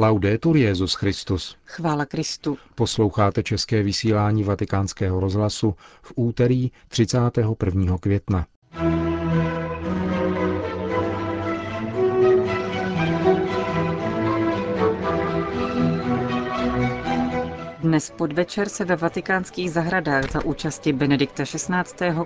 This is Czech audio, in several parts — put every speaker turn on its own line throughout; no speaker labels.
Laudetur Jezus Christus.
Chvála Kristu.
Posloucháte české vysílání Vatikánského rozhlasu v úterý 31. května.
Dnes podvečer se ve vatikánských zahradách za účasti Benedikta XVI.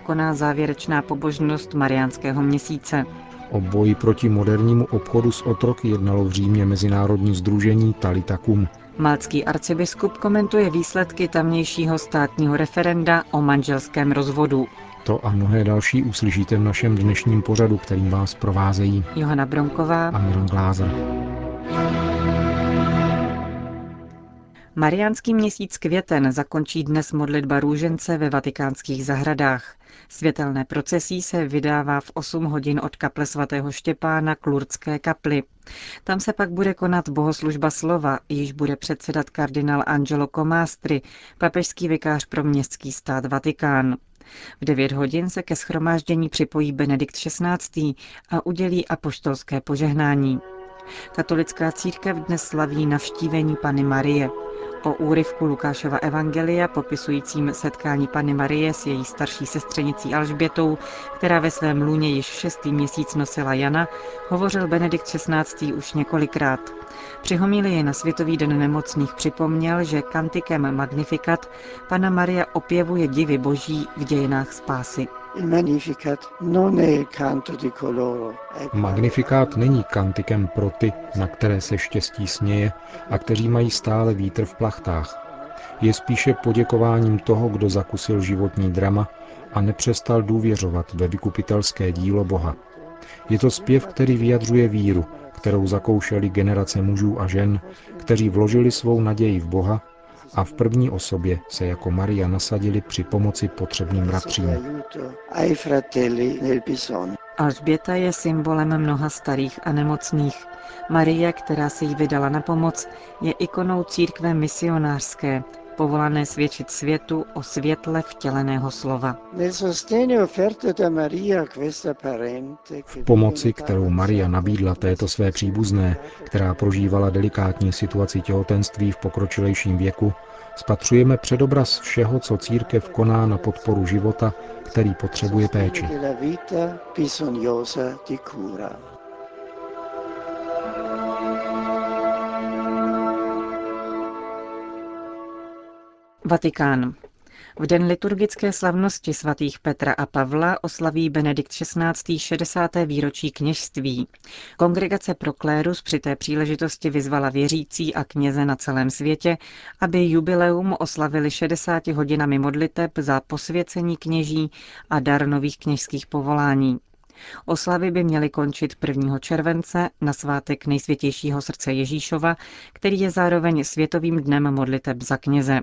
koná závěrečná pobožnost Mariánského měsíce.
O boji proti modernímu obchodu s otroky jednalo v Římě Mezinárodní združení Talitakum.
Malcký arcibiskup komentuje výsledky tamnějšího státního referenda o manželském rozvodu.
To a mnohé další uslyšíte v našem dnešním pořadu, kterým vás provázejí
Johana Bronková
a Milan Glázer.
Mariánský měsíc květen zakončí dnes modlitba růžence ve vatikánských zahradách. Světelné procesí se vydává v 8 hodin od kaple svatého Štěpána k Lurdské kapli. Tam se pak bude konat bohoslužba slova, již bude předsedat kardinál Angelo Comastri, papežský vikář pro městský stát Vatikán. V 9 hodin se ke schromáždění připojí Benedikt XVI. a udělí apoštolské požehnání. Katolická církev dnes slaví navštívení Pany Marie. O úryvku Lukášova evangelia popisujícím setkání Pany Marie s její starší sestřenicí Alžbětou, která ve svém lůně již šestý měsíc nosila Jana, hovořil Benedikt XVI. už několikrát. Při homílii na Světový den nemocných připomněl, že kantikem Magnificat Pana Maria opěvuje divy boží v dějinách spásy.
Magnifikát není kantikem pro ty, na které se štěstí sněje a kteří mají stále vítr v plachtách. Je spíše poděkováním toho, kdo zakusil životní drama a nepřestal důvěřovat ve vykupitelské dílo Boha. Je to zpěv, který vyjadřuje víru, kterou zakoušeli generace mužů a žen, kteří vložili svou naději v Boha a v první osobě se jako Maria nasadili při pomoci potřebným bratřím.
Alžběta je symbolem mnoha starých a nemocných. Marie, která se jí vydala na pomoc, je ikonou církve misionářské, povolané svědčit světu o světle vtěleného slova.
V pomoci, kterou Maria nabídla této své příbuzné, která prožívala delikátní situaci těhotenství v pokročilejším věku, spatřujeme předobraz všeho, co církev koná na podporu života, který potřebuje péči.
Vatikán. V den liturgické slavnosti svatých Petra a Pavla oslaví Benedikt XVI. 60. výročí kněžství. Kongregace pro klérus při té příležitosti vyzvala věřící a kněze na celém světě, aby jubileum oslavili 60 hodinami modliteb za posvěcení kněží a dar nových kněžských povolání. Oslavy by měly končit 1. července na svátek nejsvětějšího srdce Ježíšova, který je zároveň Světovým dnem modliteb za kněze.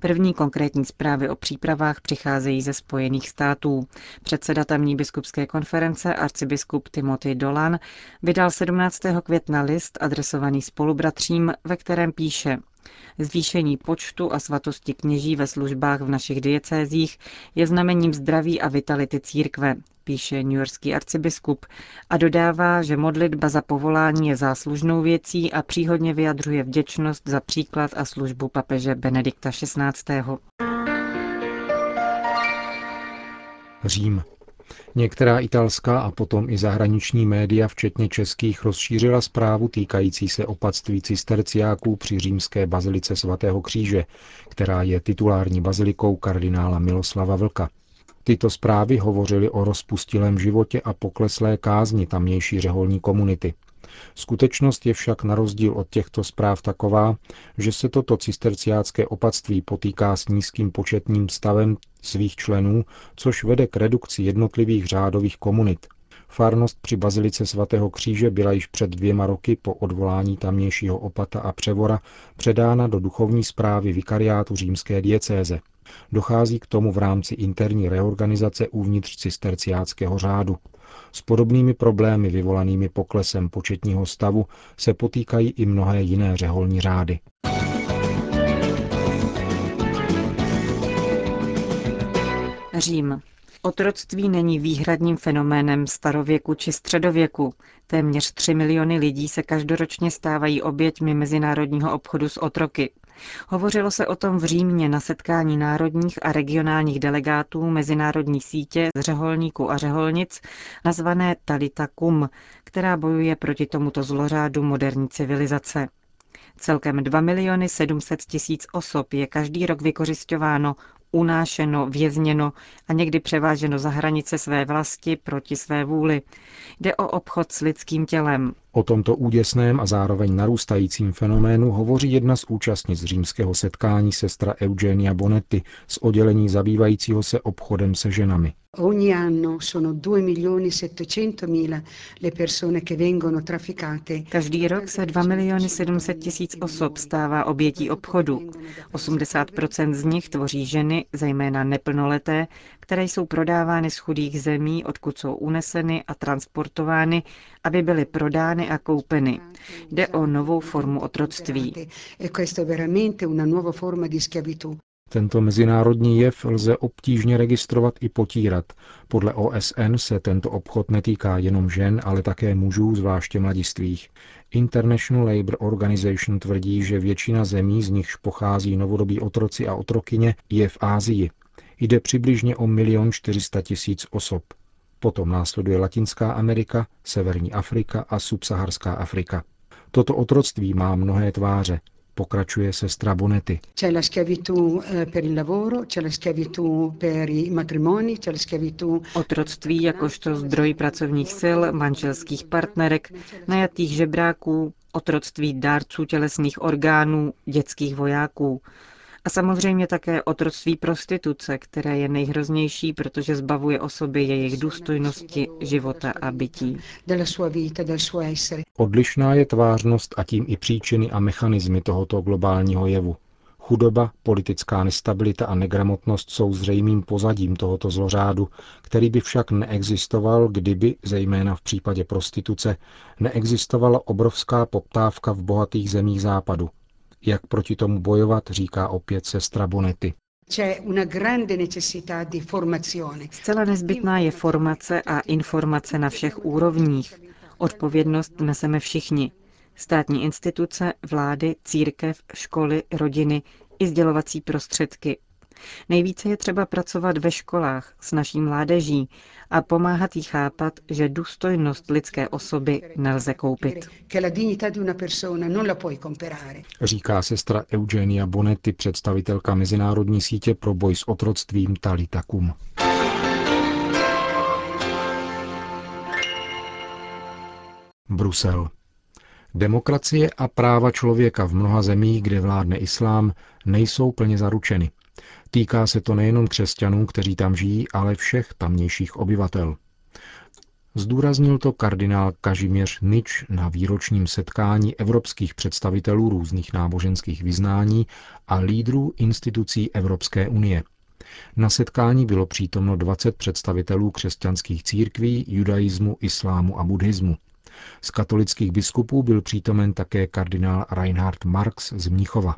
První konkrétní zprávy o přípravách přicházejí ze Spojených států. Předseda tamní biskupské konference arcibiskup Timothy Dolan vydal 17. května list adresovaný spolubratřím, ve kterém píše Zvýšení počtu a svatosti kněží ve službách v našich diecézích je znamením zdraví a vitality církve, píše newyorský arcibiskup a dodává, že modlitba za povolání je záslužnou věcí a příhodně vyjadřuje vděčnost za příklad a službu papeže Benedikta XVI.
Řím. Některá italská a potom i zahraniční média, včetně českých, rozšířila zprávu týkající se opatství cisterciáků při římské bazilice svatého kříže, která je titulární bazilikou kardinála Miloslava Vlka. Tyto zprávy hovořily o rozpustilém životě a pokleslé kázni tamnější řeholní komunity. Skutečnost je však na rozdíl od těchto zpráv taková, že se toto cisterciácké opatství potýká s nízkým početním stavem svých členů, což vede k redukci jednotlivých řádových komunit. Farnost při Bazilice svatého kříže byla již před dvěma roky po odvolání tamnějšího opata a převora předána do duchovní zprávy vikariátu římské diecéze. Dochází k tomu v rámci interní reorganizace uvnitř cisterciáckého řádu. S podobnými problémy vyvolanými poklesem početního stavu se potýkají i mnohé jiné řeholní řády.
Řím. Otroctví není výhradním fenoménem starověku či středověku. Téměř 3 miliony lidí se každoročně stávají oběťmi mezinárodního obchodu s otroky. Hovořilo se o tom v Římě na setkání národních a regionálních delegátů Mezinárodní sítě z řeholníků a řeholnic, nazvané Talita Kum, která bojuje proti tomuto zlořádu moderní civilizace. Celkem 2 miliony 700 tisíc osob je každý rok vykořišťováno, unášeno, vězněno a někdy převáženo za hranice své vlasti proti své vůli. Jde o obchod s lidským tělem.
O tomto úděsném a zároveň narůstajícím fenoménu hovoří jedna z účastnic římského setkání sestra Eugenia Bonetti z oddělení zabývajícího se obchodem se ženami. Ogni anno sono 2 milioni 700 mila le persone che vengono
traficate. Každý rok se 2 miliony 700 tisíc osob stává obětí obchodu. 80% z nich tvoří ženy, zejména neplnoleté, které jsou prodávány z chudých zemí, odkud jsou uneseny a transportovány, aby byly prodány a koupeny. Jde o novou formu otroctví. E
tento mezinárodní jev lze obtížně registrovat i potírat. Podle OSN se tento obchod netýká jenom žen, ale také mužů, zvláště mladistvých. International Labour Organization tvrdí, že většina zemí, z nichž pochází novodobí otroci a otrokyně, je v Ázii. Jde přibližně o milion 400 tisíc osob. Potom následuje Latinská Amerika, Severní Afrika a subsaharská Afrika. Toto otroctví má mnohé tváře, pokračuje sestra Bonety.
Otroctví jakožto zdroj pracovních sil, manželských partnerek, najatých žebráků, otroctví dárců tělesných orgánů, dětských vojáků. A samozřejmě také otroctví prostituce, které je nejhroznější, protože zbavuje osoby jejich důstojnosti, života a bytí.
Odlišná je tvářnost a tím i příčiny a mechanismy tohoto globálního jevu. Chudoba, politická nestabilita a negramotnost jsou zřejmým pozadím tohoto zlořádu, který by však neexistoval, kdyby, zejména v případě prostituce, neexistovala obrovská poptávka v bohatých zemích západu, jak proti tomu bojovat, říká opět sestra Bonety.
Zcela nezbytná je formace a informace na všech úrovních. Odpovědnost neseme všichni. Státní instituce, vlády, církev, školy, rodiny i sdělovací prostředky. Nejvíce je třeba pracovat ve školách s naší mládeží a pomáhat jí chápat, že důstojnost lidské osoby nelze koupit.
Říká sestra Eugenia Bonetti, představitelka Mezinárodní sítě pro boj s otroctvím Talitakum. Brusel. Demokracie a práva člověka v mnoha zemích, kde vládne islám, nejsou plně zaručeny. Týká se to nejenom křesťanů, kteří tam žijí, ale všech tamnějších obyvatel. Zdůraznil to kardinál Kažiměř Nič na výročním setkání evropských představitelů různých náboženských vyznání a lídrů institucí Evropské unie. Na setkání bylo přítomno 20 představitelů křesťanských církví, judaismu, islámu a buddhismu. Z katolických biskupů byl přítomen také kardinál Reinhard Marx z Mnichova.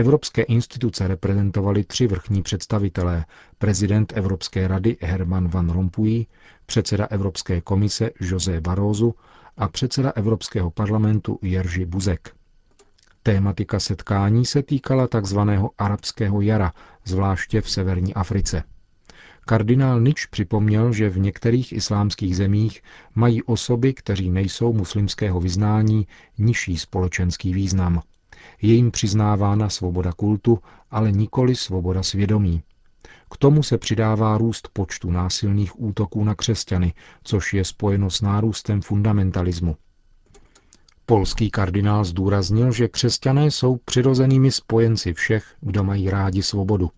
Evropské instituce reprezentovali tři vrchní představitelé, prezident Evropské rady Herman Van Rompuy, předseda Evropské komise José Barroso a předseda Evropského parlamentu Jerzy Buzek. Tématika setkání se týkala tzv. arabského jara, zvláště v severní Africe. Kardinál Nič připomněl, že v některých islámských zemích mají osoby, kteří nejsou muslimského vyznání, nižší společenský význam – je jim přiznávána svoboda kultu, ale nikoli svoboda svědomí. K tomu se přidává růst počtu násilných útoků na křesťany, což je spojeno s nárůstem fundamentalismu. Polský kardinál zdůraznil, že křesťané jsou přirozenými spojenci všech, kdo mají rádi svobodu.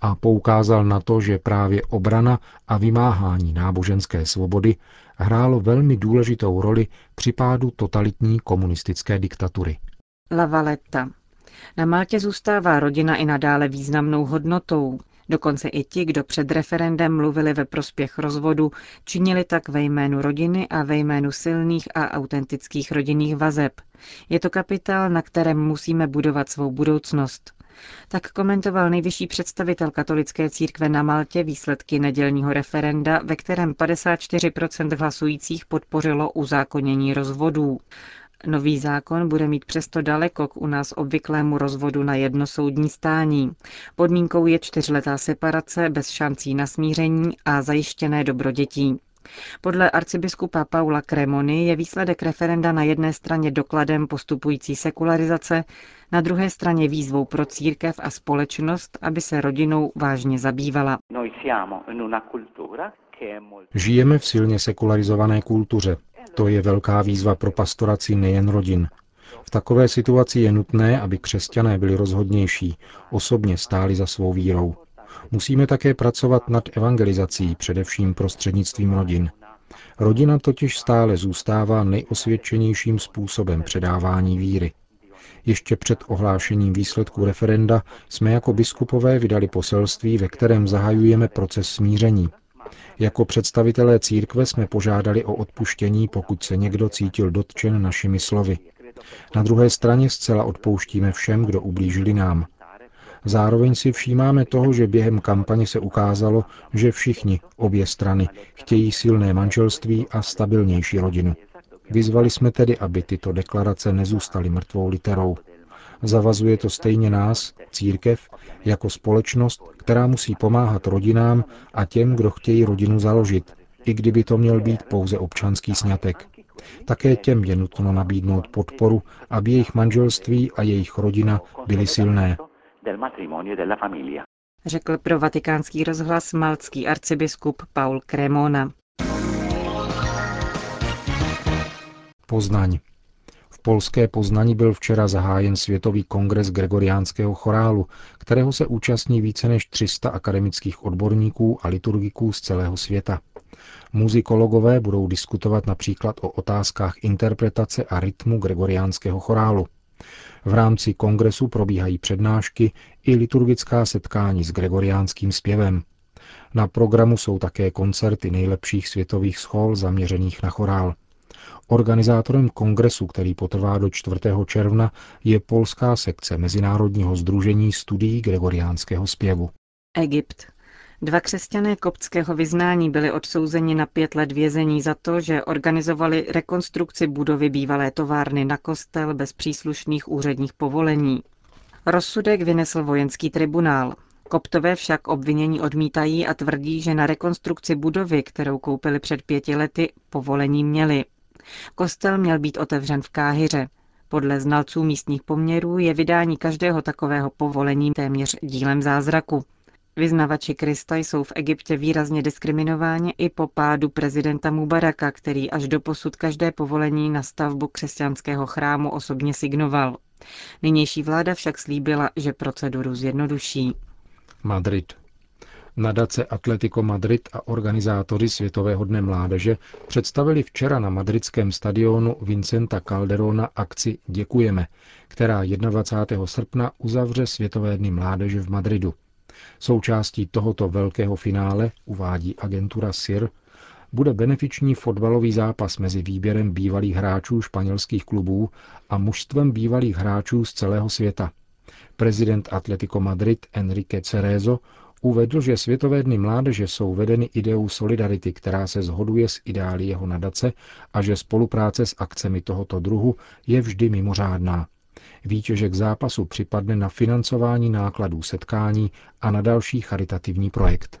A poukázal na to, že právě obrana a vymáhání náboženské svobody hrálo velmi důležitou roli při pádu totalitní komunistické diktatury.
La Valetta. Na Maltě zůstává rodina i nadále významnou hodnotou. Dokonce i ti, kdo před referendem mluvili ve prospěch rozvodu, činili tak ve jménu rodiny a ve jménu silných a autentických rodinných vazeb. Je to kapitál, na kterém musíme budovat svou budoucnost. Tak komentoval nejvyšší představitel katolické církve na Maltě výsledky nedělního referenda, ve kterém 54% hlasujících podpořilo uzákonění rozvodů. Nový zákon bude mít přesto daleko k u nás obvyklému rozvodu na jednosoudní stání. Podmínkou je čtyřletá separace bez šancí na smíření a zajištěné dobro dětí. Podle arcibiskupa Paula Cremony je výsledek referenda na jedné straně dokladem postupující sekularizace, na druhé straně výzvou pro církev a společnost, aby se rodinou vážně zabývala.
Žijeme v silně sekularizované kultuře. To je velká výzva pro pastoraci nejen rodin. V takové situaci je nutné, aby křesťané byli rozhodnější, osobně stáli za svou vírou. Musíme také pracovat nad evangelizací, především prostřednictvím rodin. Rodina totiž stále zůstává nejosvědčenějším způsobem předávání víry. Ještě před ohlášením výsledků referenda jsme jako biskupové vydali poselství, ve kterém zahajujeme proces smíření. Jako představitelé církve jsme požádali o odpuštění, pokud se někdo cítil dotčen našimi slovy. Na druhé straně zcela odpouštíme všem, kdo ublížili nám. Zároveň si všímáme toho, že během kampaně se ukázalo, že všichni, obě strany, chtějí silné manželství a stabilnější rodinu. Vyzvali jsme tedy, aby tyto deklarace nezůstaly mrtvou literou. Zavazuje to stejně nás, církev, jako společnost, která musí pomáhat rodinám a těm, kdo chtějí rodinu založit, i kdyby to měl být pouze občanský sňatek. Také těm je nutno nabídnout podporu, aby jejich manželství a jejich rodina byly silné.
Řekl pro vatikánský rozhlas malcký arcibiskup Paul Cremona.
Poznaň. Polské Poznani byl včera zahájen Světový kongres gregoriánského chorálu, kterého se účastní více než 300 akademických odborníků a liturgiků z celého světa. Muzikologové budou diskutovat například o otázkách interpretace a rytmu gregoriánského chorálu. V rámci kongresu probíhají přednášky i liturgická setkání s gregoriánským zpěvem. Na programu jsou také koncerty nejlepších světových schol zaměřených na chorál. Organizátorem kongresu, který potrvá do 4. června, je polská sekce Mezinárodního združení studií gregoriánského zpěvu.
Egypt. Dva křesťané koptského vyznání byli odsouzeni na pět let vězení za to, že organizovali rekonstrukci budovy bývalé továrny na kostel bez příslušných úředních povolení. Rozsudek vynesl vojenský tribunál. Koptové však obvinění odmítají a tvrdí, že na rekonstrukci budovy, kterou koupili před pěti lety, povolení měli. Kostel měl být otevřen v Káhyře. Podle znalců místních poměrů je vydání každého takového povolení téměř dílem zázraku. Vyznavači Krista jsou v Egyptě výrazně diskriminováni i po pádu prezidenta Mubaraka, který až do posud každé povolení na stavbu křesťanského chrámu osobně signoval. Nynější vláda však slíbila, že proceduru zjednoduší.
Madrid. Nadace Atletico Madrid a organizátoři Světového dne mládeže představili včera na madridském stadionu Vincenta Calderona akci Děkujeme, která 21. srpna uzavře Světové dny mládeže v Madridu. Součástí tohoto velkého finále, uvádí agentura SIR, bude benefiční fotbalový zápas mezi výběrem bývalých hráčů španělských klubů a mužstvem bývalých hráčů z celého světa. Prezident Atletico Madrid Enrique Cerezo uvedl, že Světové dny mládeže jsou vedeny ideou solidarity, která se zhoduje s ideály jeho nadace a že spolupráce s akcemi tohoto druhu je vždy mimořádná. Výtěžek zápasu připadne na financování nákladů setkání a na další charitativní projekt.